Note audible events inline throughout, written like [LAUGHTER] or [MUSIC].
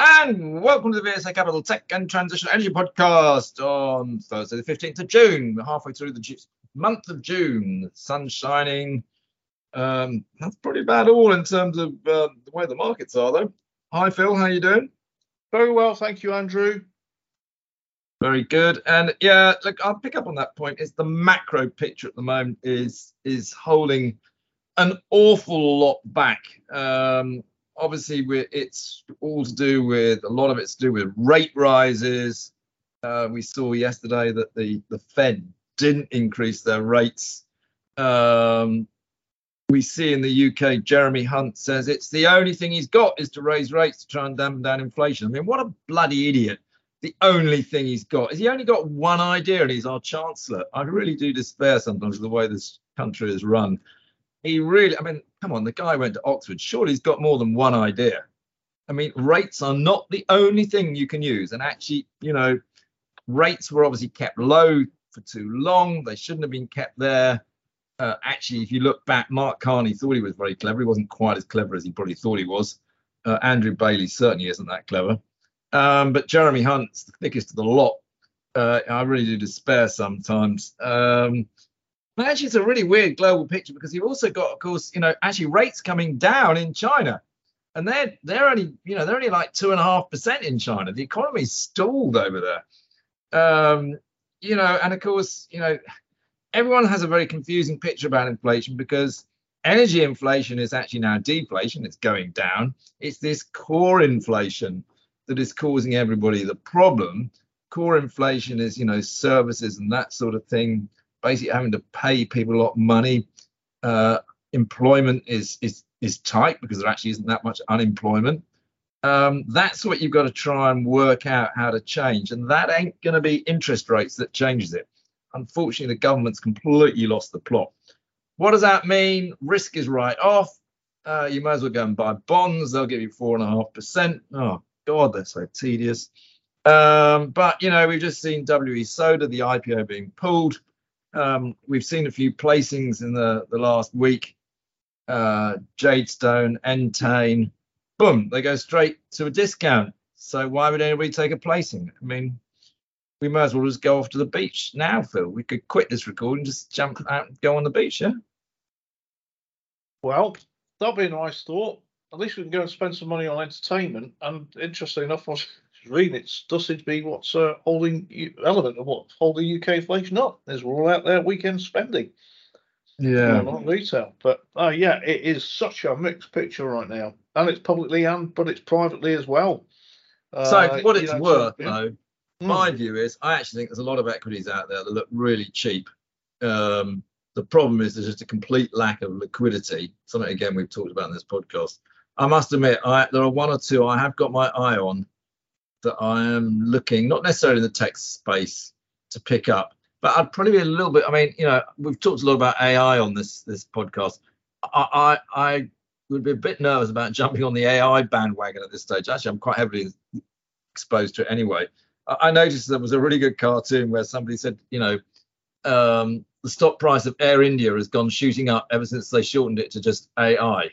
And welcome to the VSA Capital Tech and Transition Energy Podcast on Thursday, the 15th of June. We're halfway through the month of June. Sun shining. Um, that's pretty bad all in terms of uh, the way the markets are, though. Hi, Phil. How you doing? Very well, thank you, Andrew. Very good. And yeah, look, I'll pick up on that point. Is the macro picture at the moment is is holding an awful lot back. Um, obviously it's all to do with a lot of it's to do with rate rises. Uh, we saw yesterday that the the Fed didn't increase their rates. Um, we see in the UK, Jeremy Hunt says it's the only thing he's got is to raise rates to try and dampen down inflation. I mean, what a bloody idiot! The only thing he's got is he only got one idea, and he's our chancellor. I really do despair sometimes of the way this country is run he really, I mean, come on, the guy went to Oxford. Surely he's got more than one idea. I mean, rates are not the only thing you can use. And actually, you know, rates were obviously kept low for too long. They shouldn't have been kept there. Uh, actually, if you look back, Mark Carney thought he was very clever. He wasn't quite as clever as he probably thought he was. Uh, Andrew Bailey certainly isn't that clever. Um, but Jeremy Hunt's the thickest of the lot. Uh, I really do despair sometimes. Um, but actually, it's a really weird global picture because you've also got, of course, you know, actually rates coming down in China, and they're they're only, you know, they're only like two and a half percent in China. The economy's stalled over there. Um, you know, and of course, you know, everyone has a very confusing picture about inflation because energy inflation is actually now deflation. It's going down. It's this core inflation that is causing everybody the problem. Core inflation is, you know, services and that sort of thing basically having to pay people a lot of money. Uh, employment is is is tight because there actually isn't that much unemployment. Um, that's what you've got to try and work out how to change, and that ain't going to be interest rates that changes it. Unfortunately, the government's completely lost the plot. What does that mean? Risk is right off. Uh, you might as well go and buy bonds. They'll give you four and a half percent. Oh God, they're so tedious. Um, but you know, we've just seen WE Soda, the IPO being pulled. Um, we've seen a few placings in the, the last week. Uh, Jadestone, Entain, boom, they go straight to a discount. So why would anybody take a placing? I mean, we might as well just go off to the beach now, Phil. We could quit this recording, just jump out and go on the beach, yeah? Well, that'd be a nice thought. At least we can go and spend some money on entertainment. And interesting enough, was it does seem to be what's uh, holding element of what's holding UK inflation up. Is we're all out there weekend spending. Yeah, not retail, but uh, yeah, it is such a mixed picture right now, and it's publicly and but it's privately as well. Uh, so what it's know, worth, so, yeah. though, mm. my view is, I actually think there's a lot of equities out there that look really cheap. Um, the problem is there's just a complete lack of liquidity. Something again we've talked about in this podcast. I must admit, I, there are one or two I have got my eye on that I am looking, not necessarily in the tech space, to pick up. But I'd probably be a little bit. I mean, you know, we've talked a lot about AI on this this podcast. I I, I would be a bit nervous about jumping on the AI bandwagon at this stage. Actually, I'm quite heavily exposed to it anyway. I, I noticed there was a really good cartoon where somebody said, you know, um, the stock price of Air India has gone shooting up ever since they shortened it to just AI.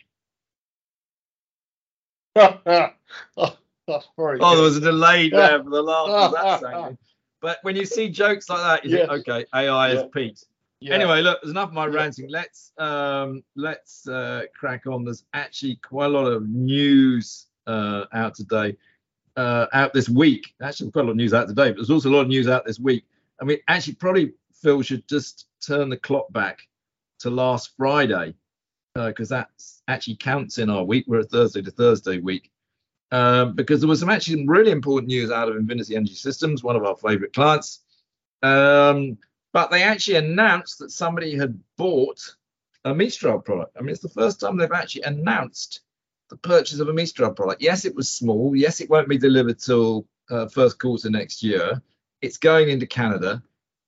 [LAUGHS] Oh, good. there was a delay there for the last. [LAUGHS] but when you see jokes like that, you yes. think, okay, AI yeah. is peaked. Yeah. Anyway, look, there's enough of my yeah. ranting. Let's um, let's uh, crack on. There's actually quite a lot of news uh, out today, uh, out this week. Actually, quite a lot of news out today, but there's also a lot of news out this week. I mean, actually, probably Phil should just turn the clock back to last Friday because uh, that actually counts in our week. We're a Thursday to Thursday week. Um, because there was some actually really important news out of Invinity Energy Systems, one of our favorite clients. Um, but they actually announced that somebody had bought a Mistral product. I mean, it's the first time they've actually announced the purchase of a Mistral product. Yes, it was small. Yes, it won't be delivered till uh, first quarter next year. It's going into Canada,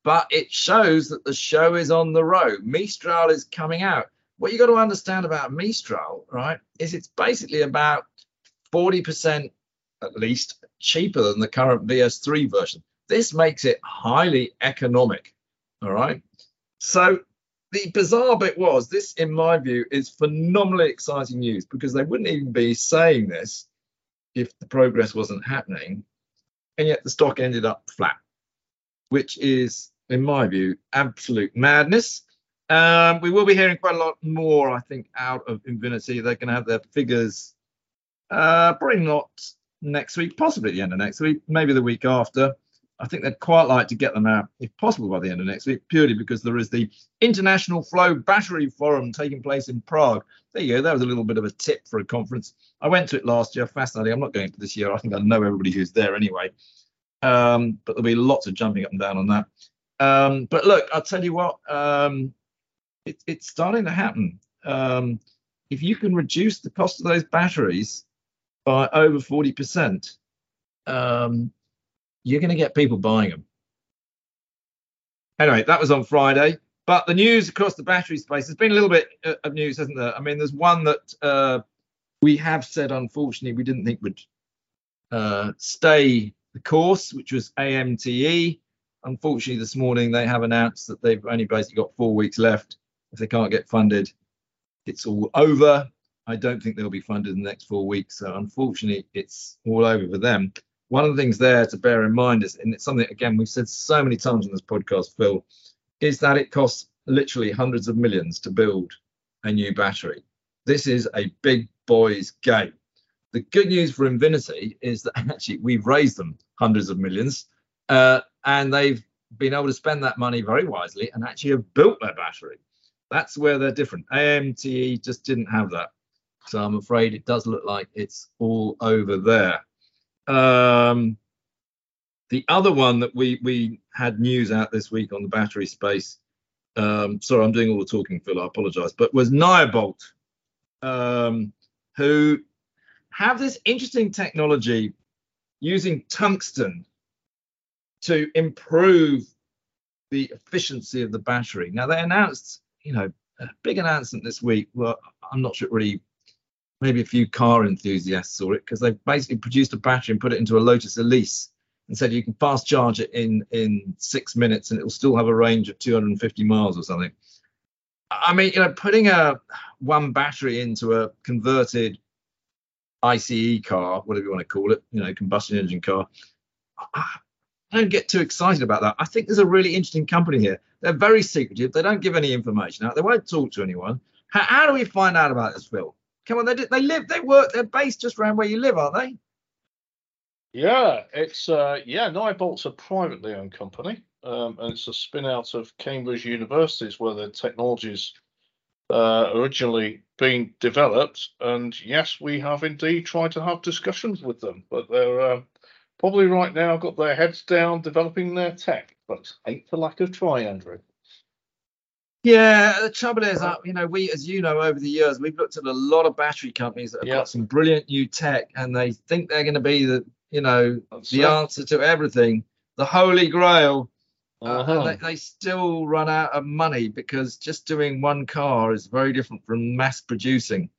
but it shows that the show is on the road. Mistral is coming out. What you got to understand about Mistral, right, is it's basically about 40% at least cheaper than the current VS3 version. This makes it highly economic. All right. So the bizarre bit was this, in my view, is phenomenally exciting news because they wouldn't even be saying this if the progress wasn't happening, and yet the stock ended up flat, which is, in my view, absolute madness. Um, we will be hearing quite a lot more, I think, out of Invinity. They're going to have their figures uh, probably not next week, possibly at the end of next week, maybe the week after. I think they'd quite like to get them out, if possible, by the end of next week, purely because there is the International Flow Battery Forum taking place in Prague. There you go. That was a little bit of a tip for a conference. I went to it last year. Fascinating. I'm not going to this year. I think I know everybody who's there anyway. Um, but there'll be lots of jumping up and down on that. Um, but look, I'll tell you what, um, it, it's starting to happen. Um, if you can reduce the cost of those batteries by over 40%, um, you're going to get people buying them. Anyway, that was on Friday. But the news across the battery space, there's been a little bit uh, of news, hasn't there? I mean, there's one that uh, we have said, unfortunately, we didn't think would uh, stay the course, which was AMTE. Unfortunately, this morning they have announced that they've only basically got four weeks left. If they can't get funded, it's all over. I don't think they'll be funded in the next four weeks. So unfortunately, it's all over for them. One of the things there to bear in mind is, and it's something again we've said so many times on this podcast, Phil, is that it costs literally hundreds of millions to build a new battery. This is a big boys game. The good news for Invinity is that [LAUGHS] actually we've raised them hundreds of millions, uh, and they've been able to spend that money very wisely and actually have built their battery. That's where they're different. AMTE just didn't have that. So I'm afraid it does look like it's all over there. Um, the other one that we we had news out this week on the battery space. Um, sorry, I'm doing all the talking, Phil. I apologise, but was Nyobolt, um, who have this interesting technology using tungsten to improve the efficiency of the battery. Now they announced, you know, a big announcement this week. Well, I'm not sure it really maybe a few car enthusiasts saw it because they basically produced a battery and put it into a Lotus Elise and said you can fast charge it in in six minutes and it will still have a range of 250 miles or something. I mean, you know, putting a one battery into a converted ICE car, whatever you want to call it, you know, combustion engine car. I don't get too excited about that. I think there's a really interesting company here. They're very secretive. They don't give any information out. They won't talk to anyone. How, how do we find out about this, Phil? Come on, they they live, they work, they're based just around where you live, aren't they? Yeah, it's uh, yeah. Nyobolt's a privately owned company, um, and it's a spin out of Cambridge Universities where the technologies uh, originally being developed. And yes, we have indeed tried to have discussions with them, but they're uh, probably right now got their heads down developing their tech. But ain't the lack of try, Andrew. Yeah, the trouble is, uh, you know, we, as you know, over the years, we've looked at a lot of battery companies that have Yeah. got some brilliant new tech, and they think they're going to be the, you know, That's the it. answer to everything, the holy grail. Uh, Uh-huh. and they, they still run out of money because just doing one car is very different from mass producing.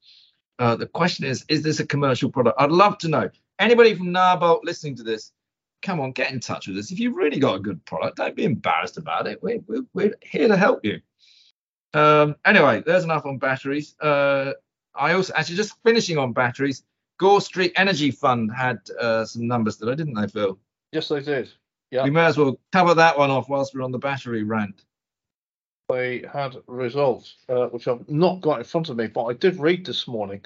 Uh, the question is, is this a commercial product? I'd love to know. Anybody from Nyobolt listening to this, come on, get in touch with us. If you've really got a good product, don't be embarrassed about it. We're, we're, we're here to help you. Um, anyway, there's enough on batteries. Uh, I also actually just finishing on batteries. Gore Street Energy Fund had uh, some numbers that I didn't know, Phil? Yes, they did. Yeah. We may as well cover that one off whilst we're on the battery rant. they had results, uh, which I've not got in front of me, but I did read this morning.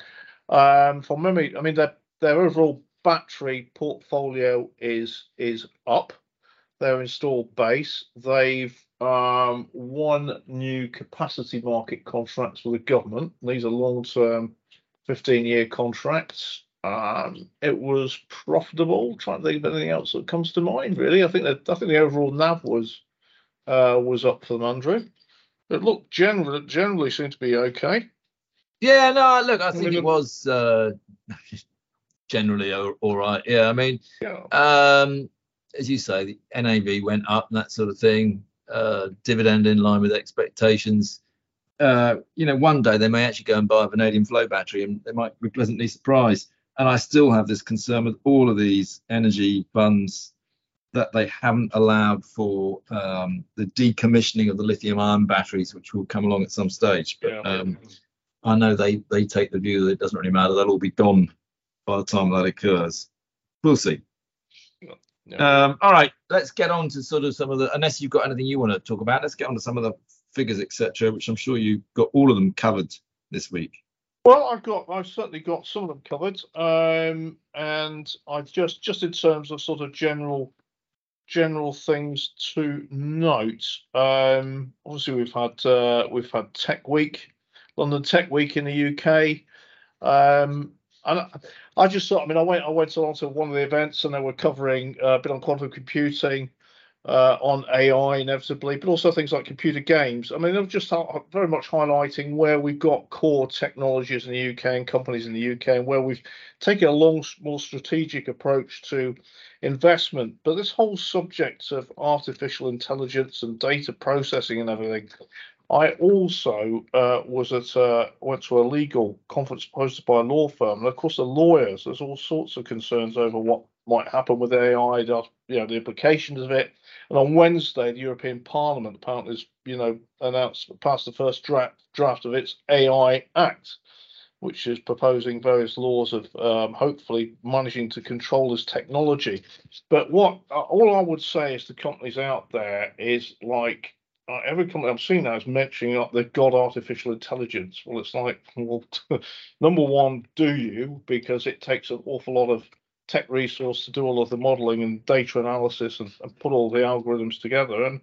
Um, from memory, I mean their their overall battery portfolio is is up. Their installed base, they've um, won new capacity market contracts with the government. These are long term, fifteen year contracts. Um, it was profitable. Trying to think of anything else that comes to mind. Really, I think that I think the overall NAV was uh, was up for them, Andrew. But look, generally, generally seemed to be okay. Yeah, no, look, I think mean, it was uh, [LAUGHS] generally all, all right. Yeah, I mean, Yeah. um, as you say, the NAV went up and that sort of thing. Uh, dividend in line with expectations. Uh, you know, one day they may actually go and buy a vanadium flow battery and they might be pleasantly surprised. And I still have this concern with all of these energy funds that they haven't allowed for um, the decommissioning of the lithium ion batteries, which will come along at some stage. But Yeah. um, I know they they take the view that it doesn't really matter; they'll all be gone by the time that occurs. We'll see. Yeah. Um, all right, let's get on to sort of some of the. Unless you've got anything you want to talk about, let's get on to some of the figures, etc., which I'm sure you got all of them covered this week. Well, I've got, I've certainly got some of them covered, um, and I've just, just in terms of sort of general, general things to note. Um, obviously, we've had, uh, we've had Tech Week, London Tech Week in the UK, um, and I, just thought, I mean, I went, I went along to one of the events, and they were covering uh, a bit on quantum computing, uh, on AI inevitably, but also things like computer games. I mean, they're just very much highlighting where we've got core technologies in the UK and companies in the UK, and where we've taken a long, more strategic approach to investment. But this whole subject of artificial intelligence and data processing and everything. I also uh, was at uh, went to a legal conference hosted by a law firm, and of course the lawyers. There's all sorts of concerns over what might happen with AI, you know, the implications of it. And on Wednesday, the European Parliament apparently has, you know, announced passed the first draft draft of its AI Act, which is proposing various laws of um, hopefully managing to control this technology. But what uh, all I would say is the companies out there is like uh, every company I've seen now is mentioning that they've got artificial intelligence. Well, it's like, well, [LAUGHS] number one, do you? Because it takes an awful lot of tech resource to do all of the modeling and data analysis and, and put all the algorithms together. And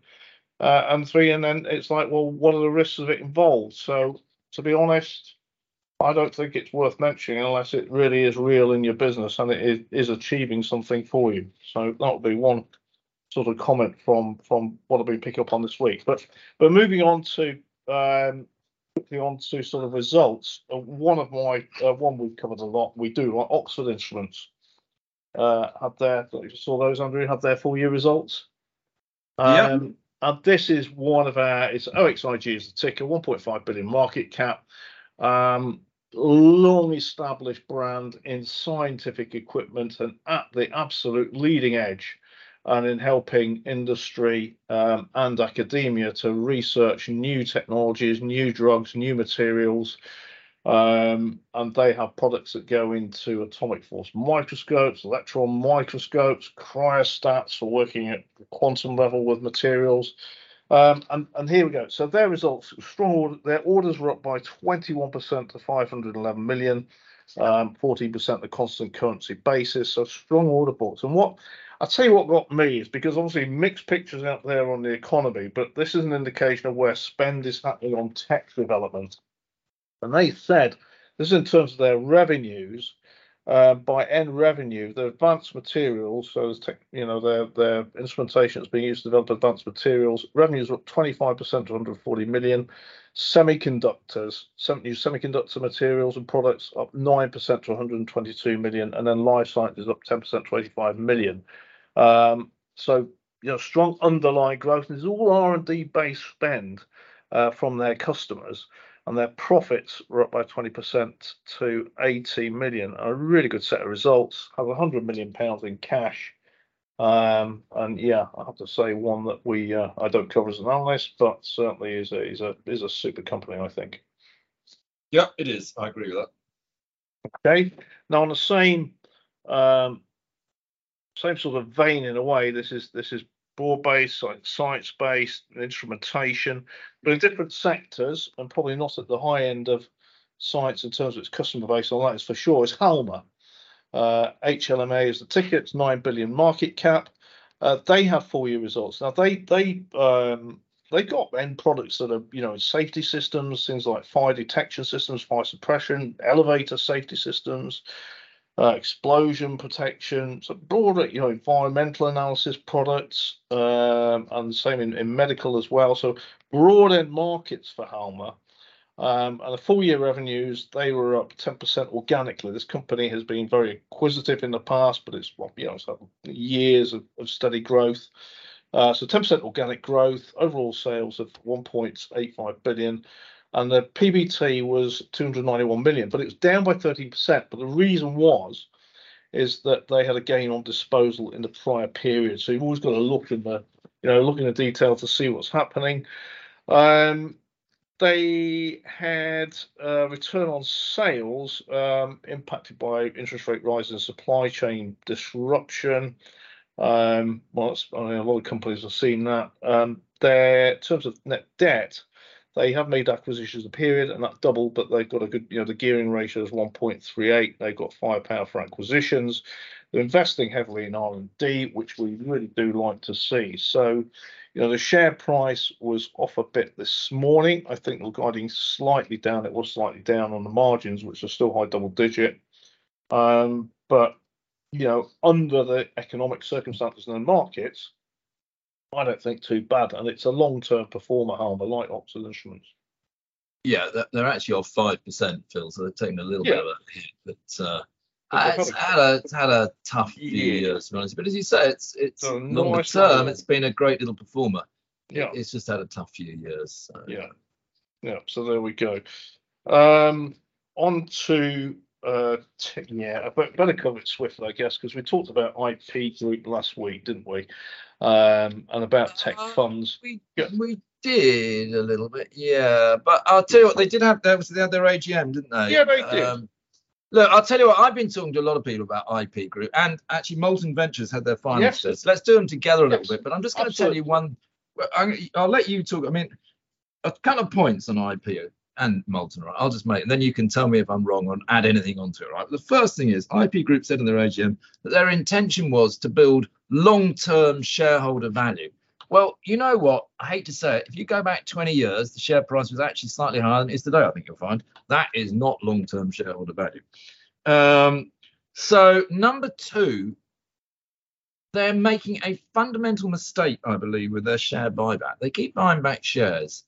uh, and three, and then it's like, well, what are the risks of it involved? So to be honest, I don't think it's worth mentioning unless it really is real in your business and it is, is achieving something for you. So that would be one sort of comment from from what I've been picking up on this week. But but moving on to um, quickly on to sort of results. Uh, one of my uh, one we've covered a lot. We do like Oxford Instruments uh, had their you saw those Andrew had their full year results. Um, and this is one of our it's OXIG is the ticker, 1.5 billion market cap. Um, long established brand in scientific equipment and at the absolute leading edge and in helping industry um, and academia to research new technologies, new drugs, new materials. Um, and they have products that go into atomic force microscopes, electron microscopes, cryostats for working at the quantum level with materials. Um, and, and here we go. So their results, strong order, their orders were up by 21% to 511 million, um, 14% the constant currency basis. So strong order books. And what I'll tell you what got me is because obviously mixed pictures out there on the economy, but this is an indication of where spend is happening on tech development. And they said this is in terms of their revenues. Uh, by end revenue, the advanced materials, so tech, you know, their their instrumentation that's being used to develop advanced materials, revenues up 25% to 140 million. Semiconductors, sem- new semiconductor materials and products up 9% to 122 million, and then life sciences up 10% to 85 million. Um, so you know, strong underlying growth. This is all R and D based spend uh, from their customers, and their profits were up by 20% to 80 million. A really good set of results. Have 100 million pounds in cash. Um, and yeah, I have to say one that we uh, I don't cover as an analyst, but certainly is a is a is a super company, I think. Yeah, it is. I agree with that. Okay. Now on the same um, same sort of vein in a way, this is this is broad based, science based instrumentation, but in different sectors and probably not at the high end of science in terms of its customer base. On that is for sure. Is Halma. Uh, HLMA is the ticket. It's nine billion market cap. Uh, they have four year results. Now they they um, they got end products that are you know safety systems, things like fire detection systems, fire suppression, elevator safety systems, uh, explosion protection, so broader, you know, environmental analysis products, um, and the same in, in medical as well. So broad end markets for Halma. Um, and the full year revenues, they were up 10% organically. This company has been very acquisitive in the past, but it's, you know, years of, of steady growth. Uh, so 10% organic growth, overall sales of 1.85 billion, and the PBT was 291 million, but it was down by 13%. But the reason was is that they had a gain on disposal in the prior period. So you've always got to look in the, you know, look in the detail to see what's happening. Um, they had uh, return on sales um, impacted by interest rate rise and supply chain disruption. Um, well, I mean, a lot of companies have seen that. Um, their in terms of net debt, they have made acquisitions a period and that doubled, but they've got a good, you know, the gearing ratio is 1.38. They've got firepower for acquisitions. They're investing heavily in R&D, which we really do like to see. So, you know, the share price was off a bit this morning. I think we're guiding slightly down. It was slightly down on the margins, which are still high double digit. Um, but you know, under the economic circumstances in the markets, I don't think too bad. And it's a long-term performer, Halma, like Oxford Instruments. Yeah, they're actually off five percent, Phil. So they're taking a little yeah. bit of a hit, but uh, it's had a it's had a tough few years, to be honest. But as you say, it's it's so longer nice term. It's been a great little performer. Yeah, it's just had a tough few years. So. Yeah, yeah. So there we go. Um, on to uh, t- yeah, but better cover it swiftly, I guess, because we talked about IP Group last week, didn't we? Um, and about tech uh, funds. We yeah. we did a little bit, yeah. But I'll tell you what, they did have their they had their AGM, didn't they? Yeah, they did. Um, look, I'll tell you what, I've been talking to a lot of people about IP Group, and actually, Molten Ventures had their final yes. Let's do them together a little bit. But I'm just going to tell you one. I'll let you talk. I mean, a couple of points on IP and Molten, right? I'll just make, and then you can tell me if I'm wrong or add anything onto it, right? The first thing is IP Group said in their AGM that their intention was to build long-term shareholder value. Well, you know what? I hate to say it. If you go back 20 years, the share price was actually slightly higher than it is today. I think you'll find that is not long-term shareholder value. Um, so number two, they're making a fundamental mistake, I believe, with their share buyback. They keep buying back shares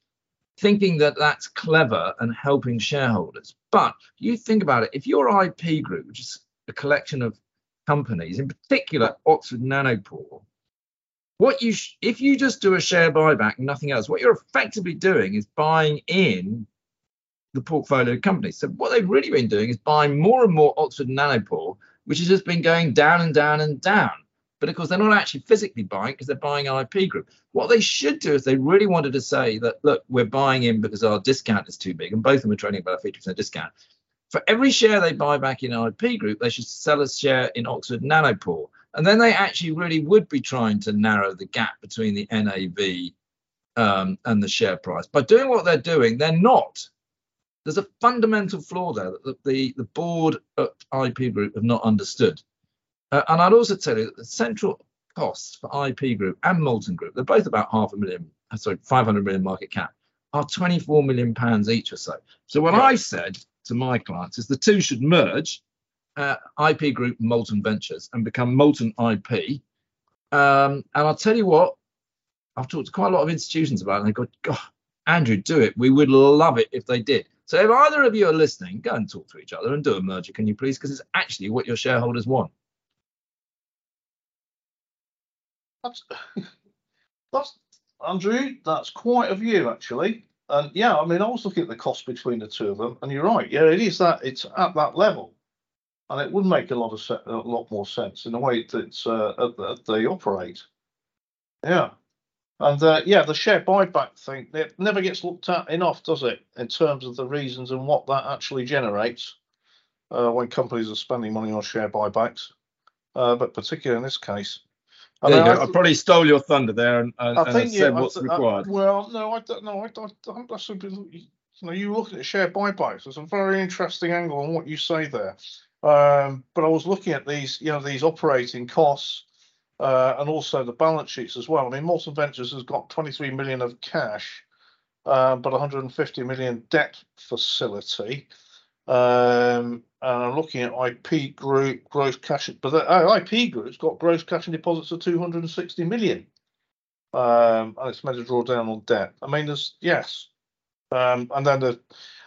thinking that that's clever and helping shareholders. But you think about it, if your IP group, which is a collection of companies, in particular Oxford Nanopore, what you sh- if you just do a share buyback nothing else, what you're effectively doing is buying in the portfolio companies. So what they've really been doing is buying more and more Oxford Nanopore, which has just been going down and down and down but of course they're not actually physically buying because they're buying IP group. What they should do is they really wanted to say that look, we're buying in because our discount is too big, and both of them are trading about a 50% discount. For every share they buy back in IP group, they should sell a share in Oxford Nanopore. And then they actually really would be trying to narrow the gap between the NAV um, and the share price. By doing what they're doing, they're not. There's a fundamental flaw there that the, the, board at IP Group have not understood. Uh, and I'd also tell you that the central costs for IP Group and Molten Group, they're both about half a million, uh, sorry, 500 million market cap, are 24 million pounds each or so. So what yeah. I said to my clients is the two should merge, uh, IP Group, Molten Ventures, and become Molten IP. Um, and I'll tell you what, I've talked to quite a lot of institutions about it, and they go, God, Andrew, do it. We would love it if they did. So if either of you are listening, go and talk to each other and do a merger, can you please? Because it's actually what your shareholders want. That's [LAUGHS] that's Andrew. That's quite a view actually. And yeah, I mean, I was looking at the cost between the two of them, and you're right. Yeah, it is that it's at that level, and it would make a lot of se- a lot more sense in the way that uh, they operate. Yeah, and uh, yeah, the share buyback thing it never gets looked at enough, does it? In terms of the reasons and what that actually generates uh, when companies are spending money on share buybacks, uh, but particularly in this case. I, mean, I, I, probably stole your thunder there and, and, I think, and said yeah, what's I, required. well, no, I don't know. I, don't. That's a bit, you know, you look at share buybacks. There's a very interesting angle on what you say there. Um, but I was looking at these, you know, these operating costs uh, and also the balance sheets as well. I mean, Molten Ventures has got 23 million of cash, uh, but 150 million debt facility. Um, and I'm looking at IP Group gross cash, but the, uh, IP Group's got gross cash and deposits of 260 million. Um, and it's made a drawdown on debt. I mean, there's yes, um, and then the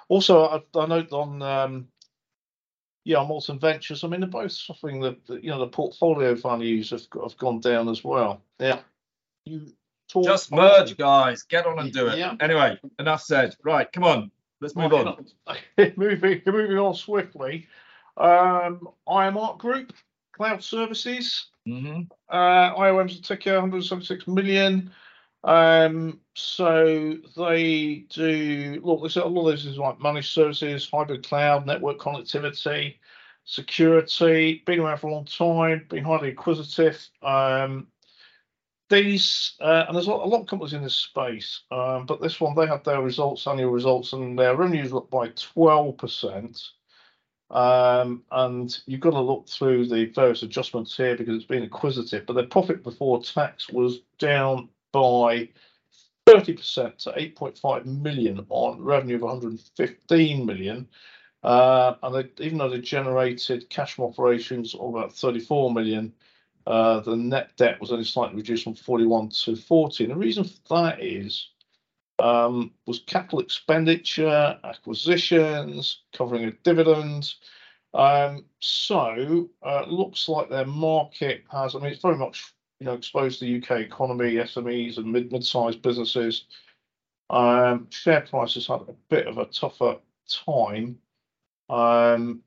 also I, I note on um, yeah, Molten Ventures. I mean, they're both suffering the, the you know the portfolio values have have gone down as well. Yeah, you just merge, guys. Get on and do it. Yeah. Anyway, enough said. Right, come on. Let's move on. [LAUGHS] moving, moving on swiftly. Um, iomart Group, Cloud Services. Mm-hmm. Uh, IOM's a ticker, 176 million. Um, so they do look. There's a lot of this is like managed services, hybrid cloud, network connectivity, security. Been around for a long time. Been highly acquisitive. Um, these uh, and there's a lot, of companies in this space, um, but this one they had their results, annual results, and their revenues up by 12 percent. Um, and you've got to look through the various adjustments here because it's been acquisitive, but their profit before tax was down by 30% to 8.5 million on revenue of 115 million. Uh, and they, even though they generated cash from operations of about 34 million, uh, the net debt was only slightly reduced from 41 to 40. And the reason for that is um, was capital expenditure, acquisitions, covering a dividend. Um, so uh, looks like their market has. I mean, it's very much you know exposed to the UK economy, SMEs and mid mid-sized businesses. Um, share prices had a bit of a tougher time. Um,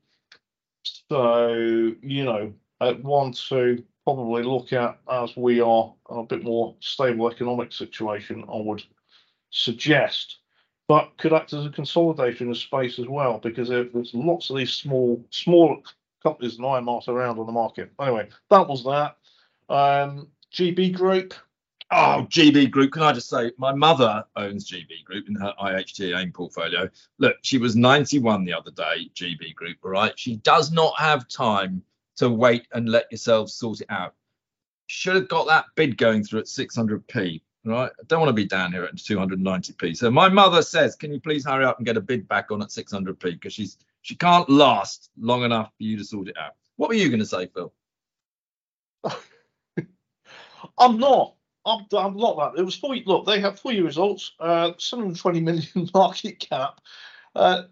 so you know, at one to probably look at as we are a bit more stable economic situation, I would suggest, but could act as a consolidation of space as well because there's lots of these small small companies and iomart around on the market. Anyway, that was that. Um, GB Group. Oh, GB Group. Can I just say, my mother owns GB Group in her IHT AIM portfolio. Look, she was 91 the other day, GB Group, all right? She does not have time to wait and let yourselves sort it out. Should have got that bid going through at 600p right? I don't want to be down here at 290p. So my mother says, can you please hurry up and get a bid back on at 600p because she's she can't last long enough for you to sort it out. What were you going to say, Phil? [LAUGHS] I'm not. I'm, I'm not that. It was four. Look, they have four year results. Uh, 720 million [LAUGHS] market cap. Uh,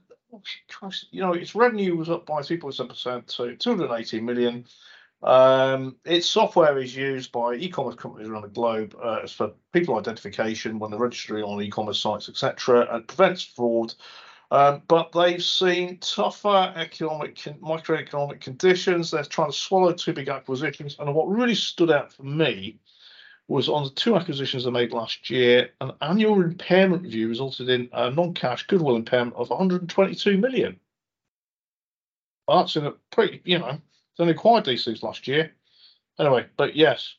you know, its revenue was up by 3.7% to 280 million. Um, its software is used by e-commerce companies around the globe uh, for people identification when they're registering on e-commerce sites, etc., and prevents fraud. Um, but they've seen tougher economic, microeconomic conditions. They're trying to swallow two big acquisitions. And what really stood out for me was on the two acquisitions they made last year, an annual impairment review resulted in a non-cash goodwill impairment of 122 million. Well, that's in a pretty, you know, they only acquired these things last year. Anyway, but yes,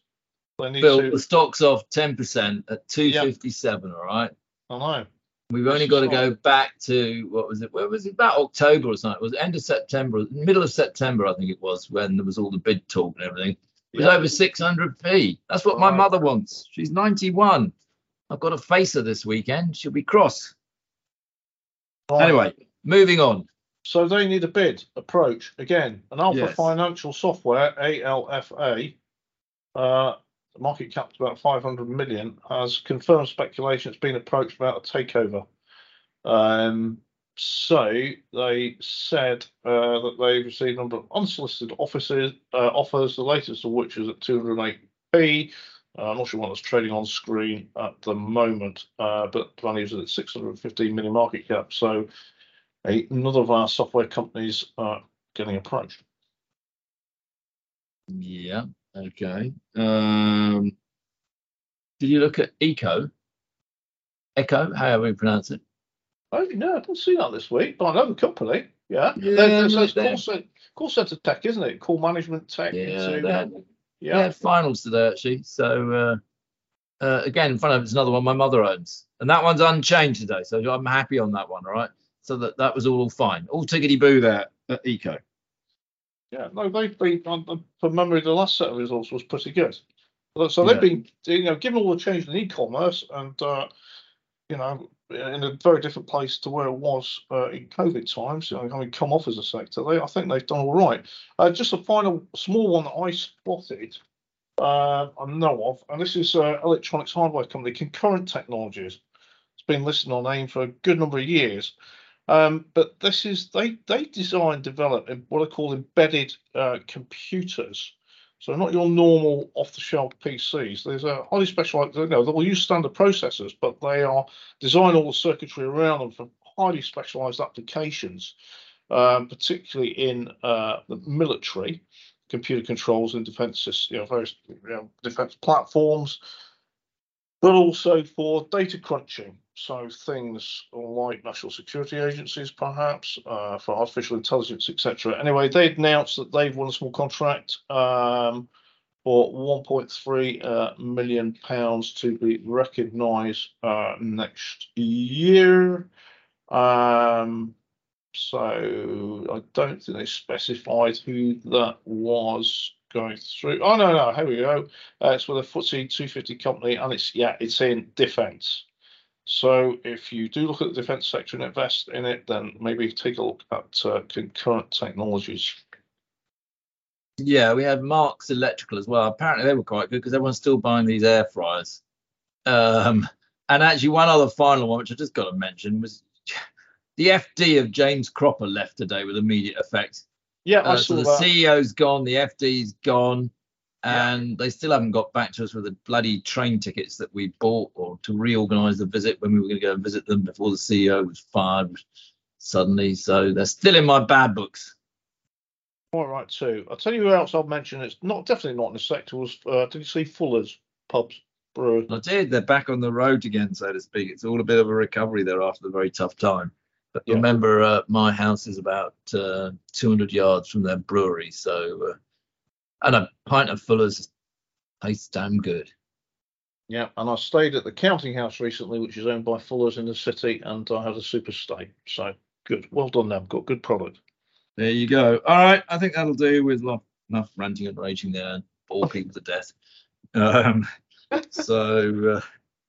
they need Bill, to. The stock's off 10% at 257, yep. all right? I know. We've only got to go back to what was it? Where was it? About October or something. It was end of September, middle of September, I think it was, when there was all the bid talk and everything. It was yep. over 600p. That's what my mother wants. She's 91. I've got to face her this weekend. She'll be cross. Right. Anyway, moving on. So they need a bid approach again. An Alfa yes. Financial Software ALFA, uh, market cap about 500 million, has confirmed speculation it's been approached about a takeover. Um, so they said uh, that they've received a number of unsolicited offices, uh, offers, the latest of which is at 208p. Uh, I'm not sure what that's trading on screen at the moment, uh, but values at 615 million market cap. So another of our software companies are getting approached. Yeah. Okay. Um, did you look at Eco? Echo, however you pronounce it. Oh no, I didn't see that this week, but I know the company. Yeah, yeah there's, there's call, center, call center tech, isn't it? Call management tech. Yeah, they had, yeah. They had finals today actually. So uh, uh, again, in front of it's another one my mother owns, and that one's unchanged today. So I'm happy on that one. All right so that that was all fine. All tickety boo there at Eco. Yeah, no, they've been from memory. The last set of results was pretty good. So they've yeah. been, you know, given all the change in e-commerce and uh, you know, in a very different place to where it was uh, in COVID times. Know, having come off as a sector, they I think they've done all right. Uh, just a final small one that I spotted. Uh, I know of, and this is uh, electronics hardware company Concurrent Technologies. It's been listed on AIM for a good number of years. Um, but this is they they design develop what I call embedded uh, computers. So not your normal off-the-shelf PCs. There's a highly specialized. You know, they'll use standard processors, but they are design all the circuitry around them for highly specialized applications, um, particularly in uh, the military, computer controls and defense, you know, various you know, defense platforms, but also for data crunching. So things like national security agencies, perhaps uh, for artificial intelligence, etc. Anyway, they announced that they've won a small contract um, for 1.3 uh, million pounds to be recognised uh, next year. Um, so I don't think they specified who that was going through. Oh no, no, here we go. Uh, it's with a FTSE 250 company, and it's yeah, it's in defence. So if you do look at the defence sector and invest in it, then maybe take a look at uh, concurrent technologies. Yeah, we had Marks Electrical as well. Apparently they were quite good because everyone's still buying these air fryers. Um, and actually, one other final one, which I just got to mention, was [LAUGHS] the FD of James Cropper left today with immediate effect. Yeah, I Uh, saw so the that. CEO's gone, the FD's gone, Yeah. and they still haven't got back to us with the bloody train tickets that we bought or to reorganise the visit when we were going to go and visit them before the CEO was fired suddenly. So they're still in my bad books. All right, too. I'll tell you who else I'll mention. It's not definitely not in the sector. Was uh, did you see Fuller's pubs brewer? I did. They're back on the road again, so to speak. It's all a bit of a recovery there after a very tough time. But Yeah. remember, uh, my house is about uh, 200 yards from their brewery, so uh, and a pint of Fuller's tastes damn good. Yeah, and I stayed at the Counting House recently, which is owned by Fuller's in the city, and I had a super stay. So good, well done them. Got good product. There you go. All right, I think that'll do with lo- enough ranting and raging there and bore people to death. Um, [LAUGHS] so uh,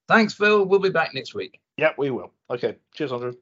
thanks, Phil. We'll be back next week. Yeah, we will. Okay, cheers, Andrew.